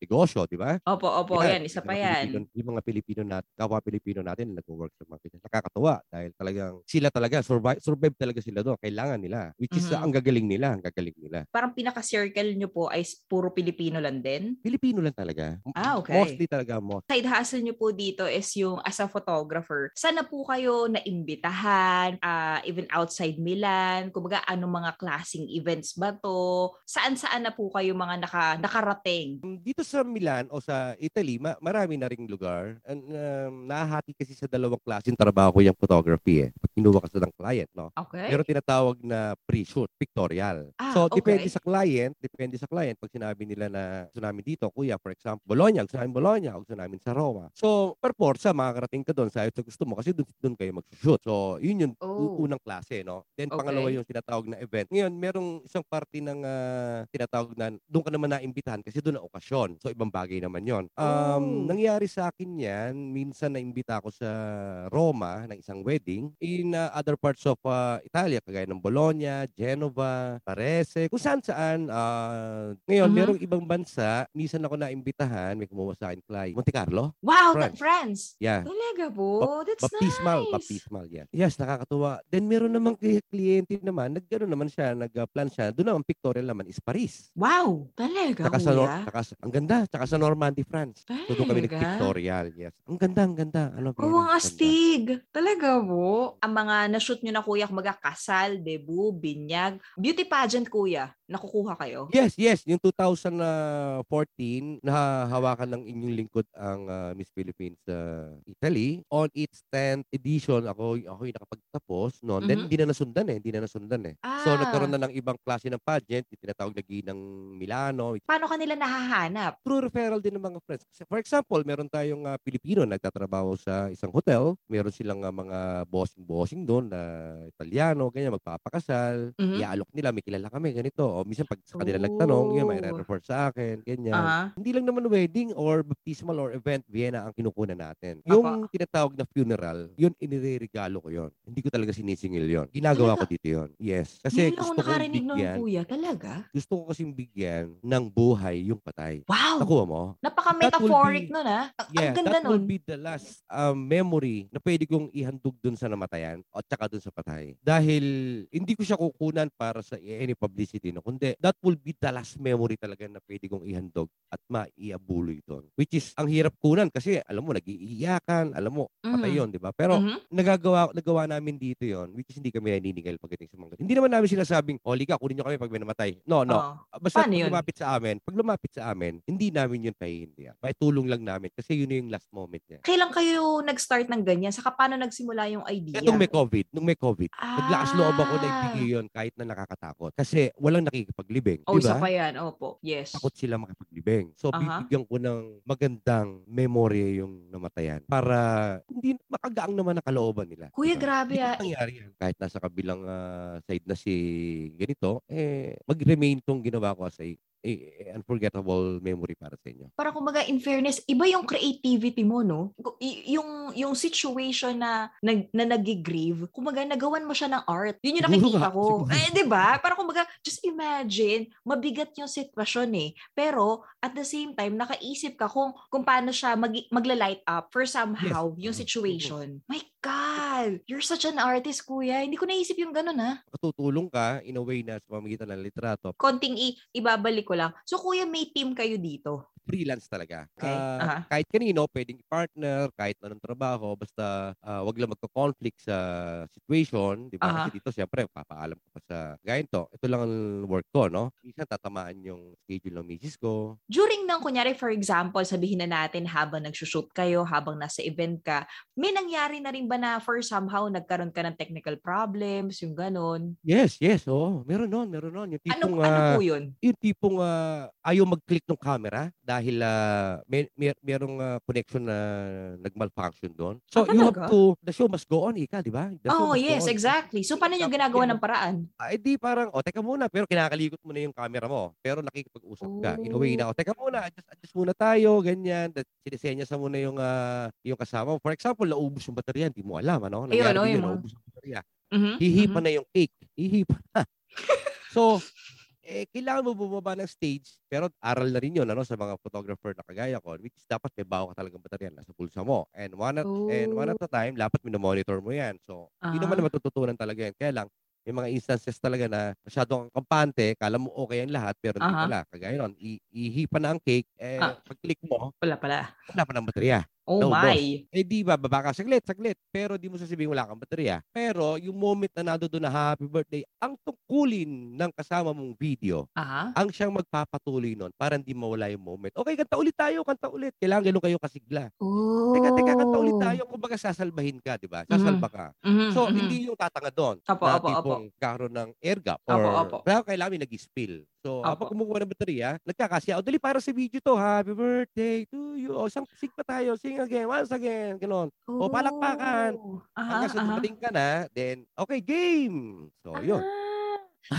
S2: negosyo, di ba?
S1: Opo, opo,
S2: Yan,
S1: yan, isa pa yan.
S2: Pilipino- yung mga Pilipino natin, kapwa Pilipino natin na nag-work sa mga. Nakakatuwa dahil talagang sila talaga, survive, survive talaga sila doon. Kailangan nila. Which is
S1: Mhm.
S2: ang gagaling nila, ang gagaling nila.
S1: Parang pinaka-circle nyo po ay puro Pilipino lang din?
S2: Pilipino lang talaga.
S1: Ah, okay.
S2: Mostly talaga, most.
S1: side hustle nyo po dito is yung as a photographer. Sana po kayo naimbitahan, ah, even outside Milan? Kumbaga, anong mga klaseng events ba to? Saan-saan na po kayo mga naka, nakarating?
S2: Dito sa Milan o sa Italy, ma- marami na ring lugar. And, um, nahahati kasi sa dalawang klaseng trabaho ko yung photography eh. Pag kinuha ka sa ng client, no?
S1: Okay?
S2: Meron tinatawag na pre-shoot, pictorial.
S1: Ah,
S2: so, depende
S1: okay.
S2: sa client, depende sa client. Pag sinabi nila na gusto namin dito, kuya, for example, Bologna, gusto namin Bologna, gusto namin sa Roma. So, per forza, makakarating ka doon sa sa gusto mo kasi doon, doon kayo mag-shoot. So, yun yung
S1: Oh.
S2: unang klase, no? Then,
S1: Okay.
S2: pangalawa yung tinatawag na event. Ngayon, merong isang parte ng ah, tinatawag na doon ka naman naimbitahan kasi doon ang okasyon. So, ibang bagay naman yon. Um,
S1: Oh.
S2: Nangyari sa akin yan, minsan naimbita ako sa Roma ng isang wedding in ah, other parts of ah, Italia, kagaya ng Bologna, Genova, Varese, kung saan saan. ah, ngayon,
S1: Mhm.
S2: merong ibang bansa, minsan ako naimbitahan, may kumuha sa akin, Clay. Monte Carlo?
S1: Wow,
S2: France.
S1: France.
S2: Yeah.
S1: Talaga po? That's
S2: Baptismal,
S1: nice.
S2: baptismal, yes. Yes, nakakatuwa. Then meron namang kli- kliyente naman, nagkaroon naman siya, nag-plan siya. Doon naman pictorial naman is Paris.
S1: Wow, talaga
S2: Tsaka sa, tsaka sa- ang ganda, tsaka sa Normandy, France. So doon kami
S1: Talaga?
S2: nag-pictorial, yes. Ang ganda, ang ganda. Ano,
S1: Oh, ang astig. Talaga po. Ang mga na-shoot nyo na kuya, kumaga debut, binyag, beauty pageant kuya, nakukuha kayo?
S2: Yes, yes. Yung 2014, nahahawakan ng inyong lingkod ang ah, Miss Philippines sa Italy. On its 10th edition, ako, ako yung nakapagtapos noon. Then,
S1: Mhm.
S2: hindi na nasundan eh. Hindi na nasundan eh. So,
S1: Ah.
S2: nagkaroon na ng ibang klase ng pageant. Yung tinatawag na ng Milano.
S1: Paano kanila nahahanap?
S2: Through referral din ng mga friends. Kasi, For example, meron tayong ah, Pilipino nagtatrabaho sa isang hotel. Meron silang ah, mga bossing-bossing doon na Italiano, ganyan, magpapakasal.
S1: Mhm.
S2: Iaalok nila, may kilala kami, ganito. O minsan pag sa kanila nagtanong, yun, may
S1: Oh.
S2: refer sa akin, ganyan.
S1: Aha.
S2: Hindi lang naman wedding or baptismal or event, Vienna ang kinukunan natin. Yung tinatawag na funeral, yun iniregalo ko yon. Hindi ko talaga sinisingil yon. Ginagawa ko dito yon. Yes. Kasi
S1: ako
S2: gusto ko
S1: nun
S2: bigyan,
S1: kuya, talaga?
S2: gusto ko kasing bigyan ng buhay yung patay.
S1: Wow!
S2: Nakuha mo?
S1: Napaka-metaphoric
S2: That
S1: nun ah. Ang, ang
S2: Yeah,
S1: ganda
S2: that will
S1: nun.
S2: be the last um, memory na pwede kong ihandog dun sa namatayan at saka dun sa patay. Dahil hindi ko siya kukunan para sa any publicity, no? Kundi that will be the last memory talaga na pwede kong ihandog at maiabuloy doon. Which is, ang hirap kunan kasi, alam mo, nag-iiyakan, alam mo, patay
S1: Mhm.
S2: yun, di ba? Pero,
S1: Mhm.
S2: nagagawa nagawa namin dito yon which is hindi kami naniningil pagdating sa mga hindi naman namin sinasabing oh liga kunin nyo kami pag may namatay no no
S1: Oo.
S2: basta
S1: Paano
S2: pag lumapit sa amin pag lumapit sa amin hindi namin yun pahihindihan may tulong lang namin kasi yun yung last moment niya
S1: Kailan kayo nag-start ng ganyan? Saka paano nagsimula yung idea?
S2: Nung may COVID, nung may COVID, naglakas loob ako na
S1: Ah.
S2: ibigay yun kahit na nakakatakot. Kasi walang nakikipaglibing.
S1: Oh,
S2: di
S1: isa pa yan. Opo. Yes.
S2: Takot sila makipaglibing. So,
S1: Aha.
S2: bibigyan ko ng magandang memorya yung namatayan para hindi makagaang naman ang kalooban nila.
S1: Kuya,
S2: Diba?
S1: grabe
S2: Hindi
S1: ah.
S2: nangyari yan. Kahit nasa kabilang ah, side na si ganito, eh, mag-remain tong ginawa ko as a eh, unforgettable memory para sa inyo?
S1: Para kumbaga, in fairness, iba yung creativity mo, no? Y- yung, yung situation na, nag, na nag-grieve, kumbaga, nagawan mo siya ng art. Yun yung nakikita ko. Eh, di ba? Para kumbaga, just imagine, mabigat yung sitwasyon eh. Pero, at the same time, nakaisip ka kung, kung paano siya mag, magla-light up for somehow yung
S2: Mhm.
S1: situation. My God! You're such an artist, kuya. Hindi ko naisip yung ganun, ha?
S2: Katutulong ka in a way na sa pamamagitan ng litrato,
S1: Konting i- ibabalik ko lang. So, kuya, may team kayo dito.
S2: freelance talaga.
S1: Okay,
S2: Ah,
S1: aha.
S2: Kahit kanino, pwedeng partner, kahit anong trabaho, basta ah, wag lang magka-conflict sa situation, di ba?
S1: Aha.
S2: Kasi dito, siyempre, papaalam ko pa sa ganito. Ito lang ang work ko, no? Minsan tatamaan yung schedule ng misis ko.
S1: during ng kunyari for example, sabihin na natin habang nagsushoot kayo, habang nasa event ka, may nangyari na rin ba na for somehow nagkaroon ka ng technical problems, yung ganon?
S2: Yes, yes, oo. Meron nun, meron nun. Yung
S1: Ano,
S2: tipong,
S1: ano
S2: ah,
S1: po yun?
S2: yung tipong ah, ayaw mag-click ng camera dahil ah, may, may merong ah, connection na nag-malfunction doon. So
S1: Ah,
S2: you have to, the show must go on, ika, di ba? The
S1: Oh, yes, exactly. So, paano nyo ginagawa ng paraan?
S2: Ay di parang, o teka muna, pero kinakalikot mo na yung camera mo. Pero nakikipag-usap ka. In a way na, o teka muna, adjust, adjust muna tayo, ganyan. Sinisenya sa muna yung, ah, yung kasama mo. For example, naubos yung baterya, hindi mo alam, ano?
S1: Ayun,
S2: Nangyari
S1: oh,
S2: din
S1: yung
S2: yun, naubos yung baterya.
S1: Mhm,
S2: Hihipa
S1: mhm.
S2: na yung cake. Hihipa na. so, eh, kailangan mo bumaba ng stage, pero aral na rin yun, ano, sa mga photographer na kagaya ko, which is dapat may bawa ka talagang baterya nasa bulsa mo. And one at, and one at a time, dapat minomonitor mo yan. So, hindi naman
S1: Ah.
S2: matututunan talaga yan. Kaya lang, may mga instances talaga na masyadong kampante, kala mo okay ang lahat, pero hindi
S1: Aha.
S2: pala. Kagaya nun, ihipa na ang cake, eh,
S1: Ah.
S2: pag-click mo,
S1: Wala pala.
S2: wala pa ng baterya.
S1: Oh
S2: No, boss.
S1: my.
S2: Eh di ba, baba ka saglit, saglit. Pero di mo sasabihin wala kang baterya. Pero yung moment na nado doon na happy birthday, ang tungkulin ng kasama mong video,
S1: Aha.
S2: ang siyang magpapatuloy nun para hindi mawala yung moment. Okay, kanta ulit tayo, kanta ulit. Kailangan ganun kayo kasigla.
S1: Oh.
S2: Teka, teka, kanta ulit tayo. Kumbaga sasalbahin ka, di ba? Sasalba ka.
S1: Mhm,
S2: So,
S1: mhm.
S2: hindi yung tatanga doon.
S1: Opo,
S2: na
S1: opo.
S2: tipong karoon ng air gap. Or,
S1: opo.
S2: kaya kailangan may nag-spill. So,
S1: Opo.
S2: kapag kumukuha ng baterya, nagkakasya, o dali para sa video to, happy birthday to you. O, sang sing pa tayo, sing again, once again, ganon. O, palakpakan.
S1: Oh. Aha,
S2: Hanggang sa
S1: aha.
S2: dumating ka na, then, okay, game. So, yun.
S1: Ah.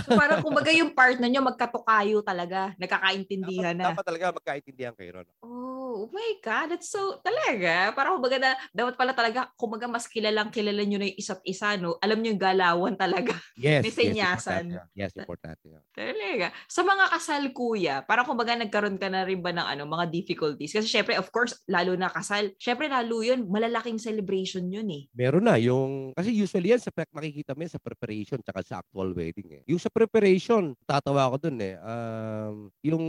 S1: So, parang kumbaga yung partner nyo magkatukayo talaga. Nagkakaintindihan
S2: Dapat,
S1: na.
S2: dapat talaga magkaintindihan kayo ron.
S1: Oh, oh my God. That's so, talaga. Parang kumbaga na, dapat pala talaga, kumbaga mas kilalang kilala nyo na yung isa't isa, no? Alam nyo yung galawan talaga.
S2: Yes,
S1: May
S2: yes,
S1: senyasan.
S2: importante yan. Yes, importante.
S1: Talaga. Sa mga kasal, kuya, parang kumbaga nagkaroon ka na rin ba ng ano, mga difficulties? Kasi syempre, of course, lalo na kasal, syempre lalo yun, malalaking celebration yun eh.
S2: Meron na yung, kasi usually yan, sa makikita mo yan sa preparation tsaka sa actual wedding eh. Yung sa preparation, tatawa ako dun eh, um, yung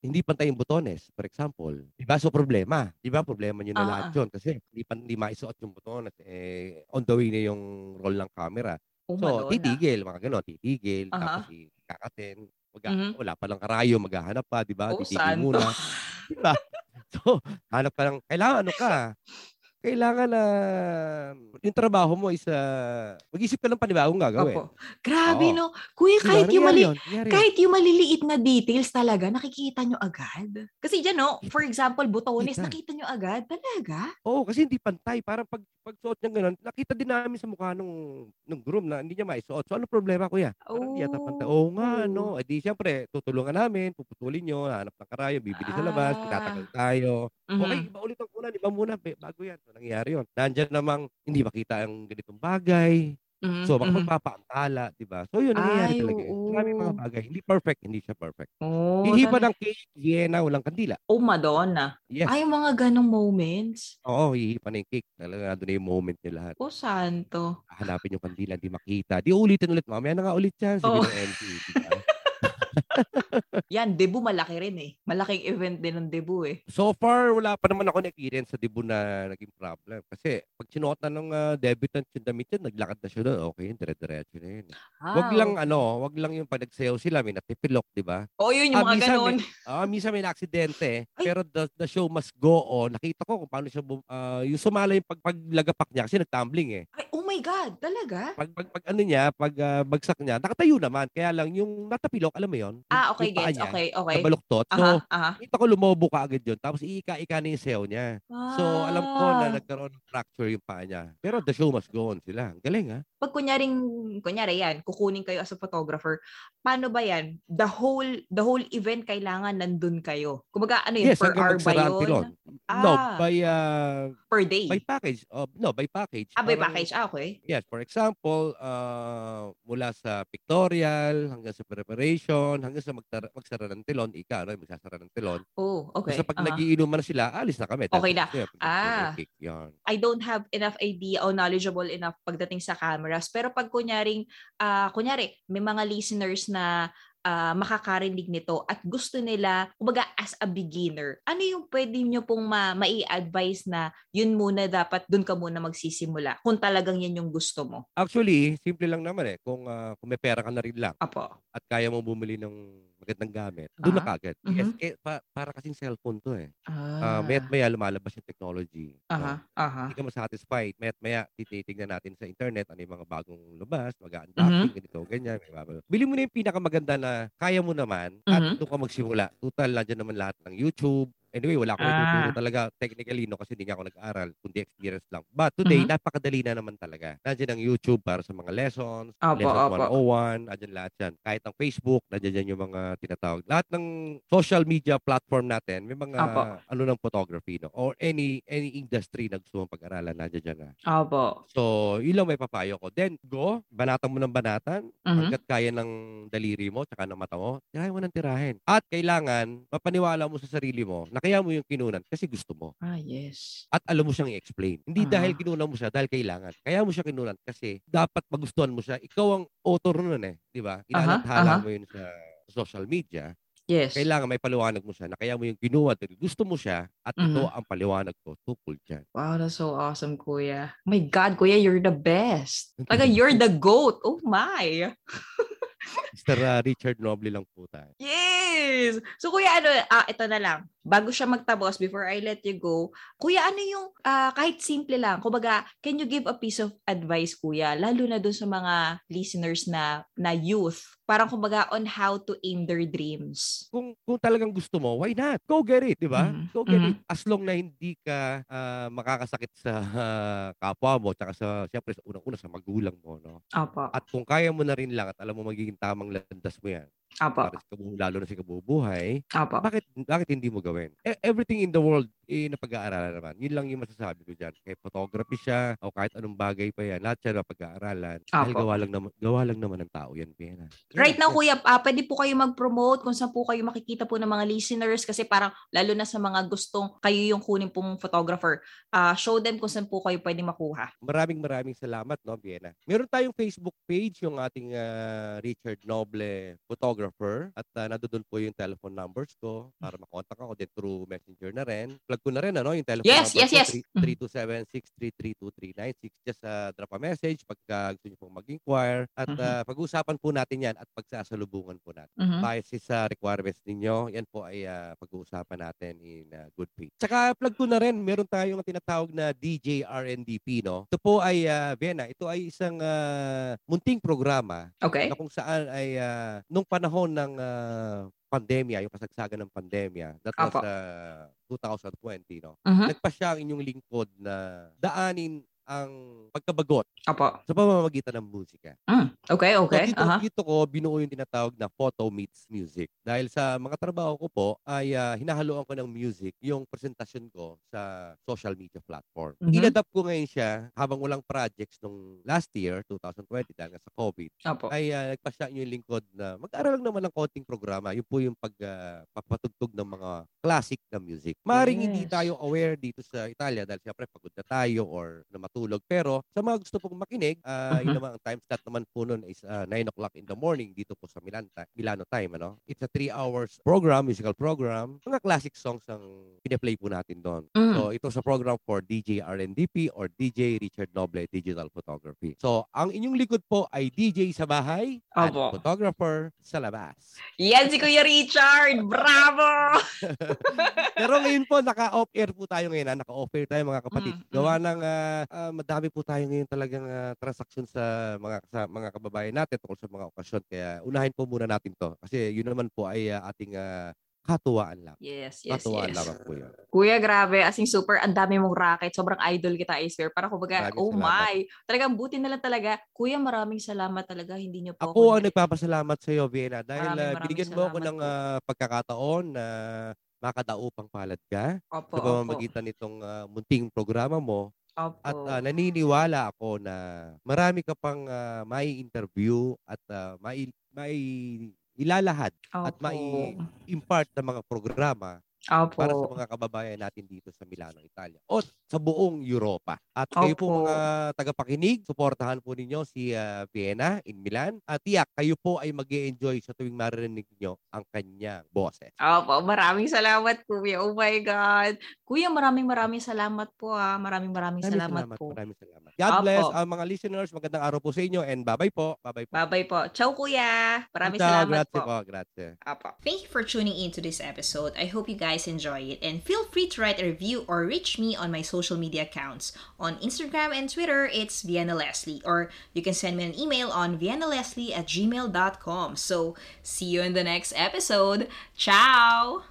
S2: hindi pantay yung butones, for example. Di ba? So problema. Di ba? Problema nyo na
S1: Ah,
S2: lahat yun. Kasi hindi, pa, hindi maisuot yung butones. Eh, on the way na yung roll ng camera.
S1: Oh,
S2: So, titigil, mga gano'n, titigil,
S1: Aha.
S2: tapos i- kakatin. Mag-
S1: Mhm.
S2: Wala pa lang karayo, maghahanap pa, di ba?
S1: Oh,
S2: Titigil
S1: santo.
S2: muna. Di ba? So, hanap ka lang, kailangan ano ka, kailangan na yung trabaho mo is uh, mag-isip ka ng panibagong gagawin.
S1: Opo. Grabe,
S2: Oo.
S1: no? Kuya,
S2: Diba?
S1: kahit yung, mali,
S2: yun, nangyari
S1: kahit yung maliliit na details talaga, nakikita nyo agad. Kasi dyan, no? For example, butones,
S2: Kita.
S1: nakita nyo agad. Talaga?
S2: Oo, kasi hindi pantay. Parang pag, pag suot niya ganun, nakita din namin sa mukha nung, nung groom na hindi niya maisuot. So, ano problema, kuya? Parang hindi yata pantay. Oo nga, no? Eh di, syempre, tutulungan namin, puputulin nyo, hanap ng karayo, bibili sa labas,
S1: Ah.
S2: tatagal tayo. Okay,
S1: Mhm.
S2: iba ulit ang una, iba muna, bago yan. Nangyari yun. Nandyan namang hindi makita ang ganitong bagay.
S1: Mhm,
S2: So,
S1: mhm.
S2: makapagpapaantala, di ba? So, yun, nangyayari
S1: Ay,
S2: talaga. yun. Maraming mga
S1: oo.
S2: bagay. Hindi perfect, hindi siya perfect.
S1: Oh,
S2: Hihipa ng cake, Vienna, walang kandila.
S1: oh, Madonna.
S2: Yes.
S1: Ay, mga ganong moments.
S2: Oo, hihipa na yung cake. Talaga, doon na yung moment niya lahat.
S1: Oh, santo.
S2: Hanapin yung kandila, hindi makita. Di ulitin ulit. Mamaya na nga ulit yan. Sabi
S1: Oo.
S2: ng MC. di ba?
S1: Yan, debut malaki rin eh. Malaking event din ng debut eh.
S2: So far, wala pa naman ako na-experience sa debut na naging problem. Kasi pag sinuot na ng uh, debutant yung damit yun, naglakad na siya doon. Okay, dire-diretso na yun. Wag
S1: Ah,
S2: lang ano, wag lang yung pag nagsayaw sila, may natipilok, di ba?
S1: Oh, yun yung
S2: Ah,
S1: mga
S2: minsan
S1: ganon.
S2: Ah, minsan may aksidente,
S1: Ay.
S2: pero the, the show must go on. Nakita ko kung paano siya bum, ah, yung sumala yung pag, paglagapak niya kasi nagtumbling eh.
S1: Ay, my God, talaga?
S2: Pag, pag, pag ano niya, pag ah, bagsak niya, nakatayo naman. Kaya lang yung natapilok, alam mo yon
S1: Ah, okay, gets.
S2: niya,
S1: Okay, okay.
S2: nabaluktot. So,
S1: Aha, aha.
S2: kita ko lumobo ka agad yun. Tapos iika-ika na yung sayo niya. So, alam ko na
S1: Ah.
S2: nagkaroon ng fracture yung paa niya. Pero the show must go on sila. Galing, ha?
S1: Pag kunyaring, kunyari yan, kukunin kayo as a photographer, paano ba yan? The whole the whole event kailangan nandun kayo. Kumbaga, ano yun,
S2: Yes,
S1: per hour ba yun?
S2: pilon. No,
S1: Ah.
S2: by, ah,
S1: Per day?
S2: by package. Oh, no, by package.
S1: ah, by
S2: Parang-
S1: package. Ah, okay.
S2: Yes, for example, uh, mula sa pictorial hanggang sa preparation, hanggang sa magtara, magsara ng tilon, ika, ano, magsasara ng tilon.
S1: Oh, okay.
S2: Basta pag
S1: Aha.
S2: nagiinuman na sila, alis na kami.
S1: Okay na.
S2: Yeah,
S1: Ah.
S2: Kick, yan.
S1: I don't have enough idea o knowledgeable enough pagdating sa cameras. Pero pag kunyaring, ah kunyari, may mga listeners na ah, makakarinig nito at gusto nila, kumbaga as a beginner, ano yung pwede nyo pong ma- mai-advise na yun muna dapat, dun ka muna magsisimula kung talagang yan yung gusto mo?
S2: Actually, simple lang naman eh. Kung, ah, kung may pera ka na rin lang
S1: Apo.
S2: at kaya mo bumili ng magandang gamit, doon na
S1: Ah,
S2: kagad.
S1: mhm.
S2: Yes, eh, pa- para kasing cellphone to eh.
S1: Ah.
S2: Uh, maya't maya lumalabas yung technology. no?
S1: Aha, aha.
S2: hindi ka masatisfied. Maya't maya, tititignan natin sa internet ano yung mga bagong lumabas, mag-unboxing,
S1: Mhm.
S2: ganito, ganyan. May. Bili mo na yung pinakamaganda na kaya mo naman at
S1: Mhm.
S2: doon ka magsimula. Total, nandiyan naman lahat ng YouTube. Anyway, wala akong
S1: Ah.
S2: ituturo talaga technically no kasi hindi nga ako nag-aral, kundi experience lang. But today,
S1: Mhm.
S2: napakadali na naman talaga. Nandiyan ang YouTube para sa mga lessons,
S1: Opo,
S2: lessons
S1: opo.
S2: 101, nandiyan lahat yan. Kahit ang Facebook, nandiyan yan yung mga tinatawag. Lahat ng social media platform natin, may mga
S1: Opo.
S2: ano ng photography, no? Or any any industry na gusto mong pag-aralan, nandiyan dyan na.
S1: Opo.
S2: So, yun lang may papayo ko. Then, go, banatan mo ng banatan,
S1: Mhm.
S2: hanggat kaya ng daliri mo, tsaka ng mata mo, tirahin mo ng tirahin. At kailangan, mapaniwala mo sa sarili mo na kaya mo yung kinunan kasi gusto mo.
S1: Ah, yes.
S2: At alam mo siyang i-explain. Hindi
S1: Ah.
S2: dahil kinunan mo siya, dahil kailangan. Kaya mo siya kinunan kasi dapat magustuhan mo siya. Ikaw ang author nun eh. Di ba? Inalathala mo yun sa social media.
S1: Yes.
S2: Kailangan may paliwanag mo siya na kaya mo yung kinuha dahil gusto mo siya at ito
S1: Mhm.
S2: ang paliwanag ko tukol dyan.
S1: Wow, that's so awesome, Kuya. My God, Kuya, you're the best. Talaga, you're the GOAT. Oh my.
S2: Mr. uh, Richard Noble lang po tayo.
S1: Yes! So, Kuya, ano, ah, ito na lang. Bago siya magtapos, before I let you go, Kuya, ano yung, ah, kahit simple lang, kumbaga, can you give a piece of advice, Kuya, lalo na dun sa mga listeners na, na youth, parang kumbaga, on how to aim their dreams?
S2: kung kung talagang gusto mo, why not? Go get it, di ba?
S1: Mhm.
S2: Go get
S1: Mhm.
S2: it. As long na hindi ka ah, makakasakit sa ah, kapwa mo, tsaka sa, siyempre, sa unang-una sa magulang mo, no?
S1: Opo.
S2: At kung kaya mo na rin lang at alam mo magiging tamang landas mo yan,
S1: Opo.
S2: para sa lalo na sa kabubuhay,
S1: Opo.
S2: bakit bakit hindi mo gawin? E- everything in the world, eh, napag-aaralan naman. Yun lang yung masasabi ko dyan. Kahit photography siya, o kahit anong bagay pa yan, lahat siya napag-aaralan. Dahil
S1: Apo.
S2: gawa lang, naman, gawa lang naman ng tao yan, Pena.
S1: Right now,
S2: Yes.
S1: Kuya, ah, pwede po kayo mag-promote kung saan po kayo makikita po ng mga listeners kasi parang lalo na sa mga gustong kayo yung kunin pong photographer, ah, show them kung saan po kayo pwede makuha.
S2: Maraming maraming salamat, no, Vienna. Meron tayong Facebook page, yung ating ah, Richard Noble photographer. At uh, nandoon po yung telephone numbers ko para makontak ako din through messenger na rin. Plug ko na rin, ano, yung telephone
S1: Yes,
S2: number
S1: yes,
S2: ko,
S1: yes. Mhm.
S2: 3276-333-2396. Just uh, drop a message pagka gusto niyo pong mag-inquire. At
S1: Mhm.
S2: ah, pag-uusapan po natin yan at pagsasalubungan po natin.
S1: Mhm.
S2: Bias sa requirements ninyo, yan po ay ah, pag-uusapan natin in ah, good faith. Tsaka plug ko na rin, meron tayong tinatawag na DJ RNDP, no? Ito po ay, uh, Vienna, ito ay isang ah, munting programa
S1: Okay.
S2: na kung saan ay ah, nung panahon ng ah, pandemya, yung kasagsagan ng pandemya, that was
S1: Apo.
S2: ah, 2020, no?
S1: Mhm.
S2: Nagpasya ang inyong lingkod na daanin ang pagkabagot
S1: Opo.
S2: sa pamamagitan ng musika.
S1: Mm. Okay, okay.
S2: So, dito,
S1: Aha.
S2: dito ko binuo yung tinatawag na photo meets music. Dahil sa mga trabaho ko po ay ah, hinahaluan ko ng music yung presentasyon ko sa social media platform.
S1: Mhm.
S2: Inadapt ko ngayon siya habang walang projects nung last year, 2020, dahil nga sa COVID,
S1: Opo.
S2: ay uh, nagpasya yung lingkod na mag-aral lang naman ng konting programa. Yun po yung pagpapatugtog ng mga classic na music. Maring hindi
S1: Yes.
S2: tayo aware dito sa Italia dahil siyempre pagod na tayo or namatulog. Pero sa mga gusto pong makinig, ah, yun
S1: Mhm.
S2: naman, ang time slot naman po nun is ah, 9 o'clock in the morning dito po sa Milan, Milano time. Ano? It's a 3 hours program, musical program. Mga classic songs ang pinaplay po natin doon.
S1: Mm.
S2: So ito sa program for DJ RNDP or DJ Richard Noble Digital Photography. So ang inyong likod po ay DJ sa bahay at
S1: Opo.
S2: photographer sa labas.
S1: Yan si Kuya Richard! Bravo!
S2: Pero ngayon po, naka-off-air po tayo ngayon. ha? Naka-off-air tayo mga kapatid.
S1: Mm, mm.
S2: Gawa ng ah, madami po tayo ngayon talagang ah, transaksyon sa mga sa mga kababayan natin tungkol sa mga okasyon. Kaya unahin po muna natin 'to. Kasi yun naman po ay ah, ating ah, katuwaan lang.
S3: Yes, yes,
S2: Katuwaan
S3: yes.
S2: lamang po yun.
S3: Kuya, grabe. As in, super, ang dami mong racket. Sobrang idol kita, I swear. Para kumbaga,
S2: Maraming
S3: oh
S2: salamat.
S3: my. Talagang buti na lang talaga. Kuya, maraming salamat talaga. Hindi niyo po
S2: Ako ang nagpapasalamat sa iyo, Vienna, dahil
S3: Maraming, maraming
S2: binigyan mo ako ng ah, pagkakataon na makadaupang palad ka
S3: Opo,
S2: sa
S3: opo.
S2: pamamagitan nitong ah, munting programa mo
S3: Opo.
S2: at ah, naniniwala ako na marami ka pang ah, mai interview at ah, mai, mai ilalahad at
S3: Opo.
S2: mai impart ng mga programa
S3: Opo.
S2: para sa mga kababayan natin dito sa Milano, Italia o sa buong Europa. At kayo po
S3: Opo.
S2: mga tagapakinig, suportahan po ninyo si ah, Vienna in Milan at tiyak kayo po ay mag enjoy sa tuwing marinig niyo ang kanyang boses.
S3: Opo, maraming salamat, Kuya. Oh my God. Kuya, maraming maraming salamat po ah. Maraming maraming
S2: Maraming
S3: salamat,
S2: salamat,
S3: po.
S2: maraming salamat. God
S3: Opo.
S2: bless ang mga listeners. Magandang araw po sa inyo and bye-bye po. Bye-bye po.
S3: Bye-bye po. Ciao, Kuya. Maraming
S2: Ciao,
S3: salamat
S2: grazie
S3: po.
S2: po. Grazie.
S3: Opo.
S1: Thank you for tuning in to this episode. I hope you guys enjoy it and feel free to write a review or reach me on my social media accounts. On Instagram and Twitter, it's Vienna Leslie or you can send me an email on viennaleslie at gmail.com. So see you in the next episode. Ciao!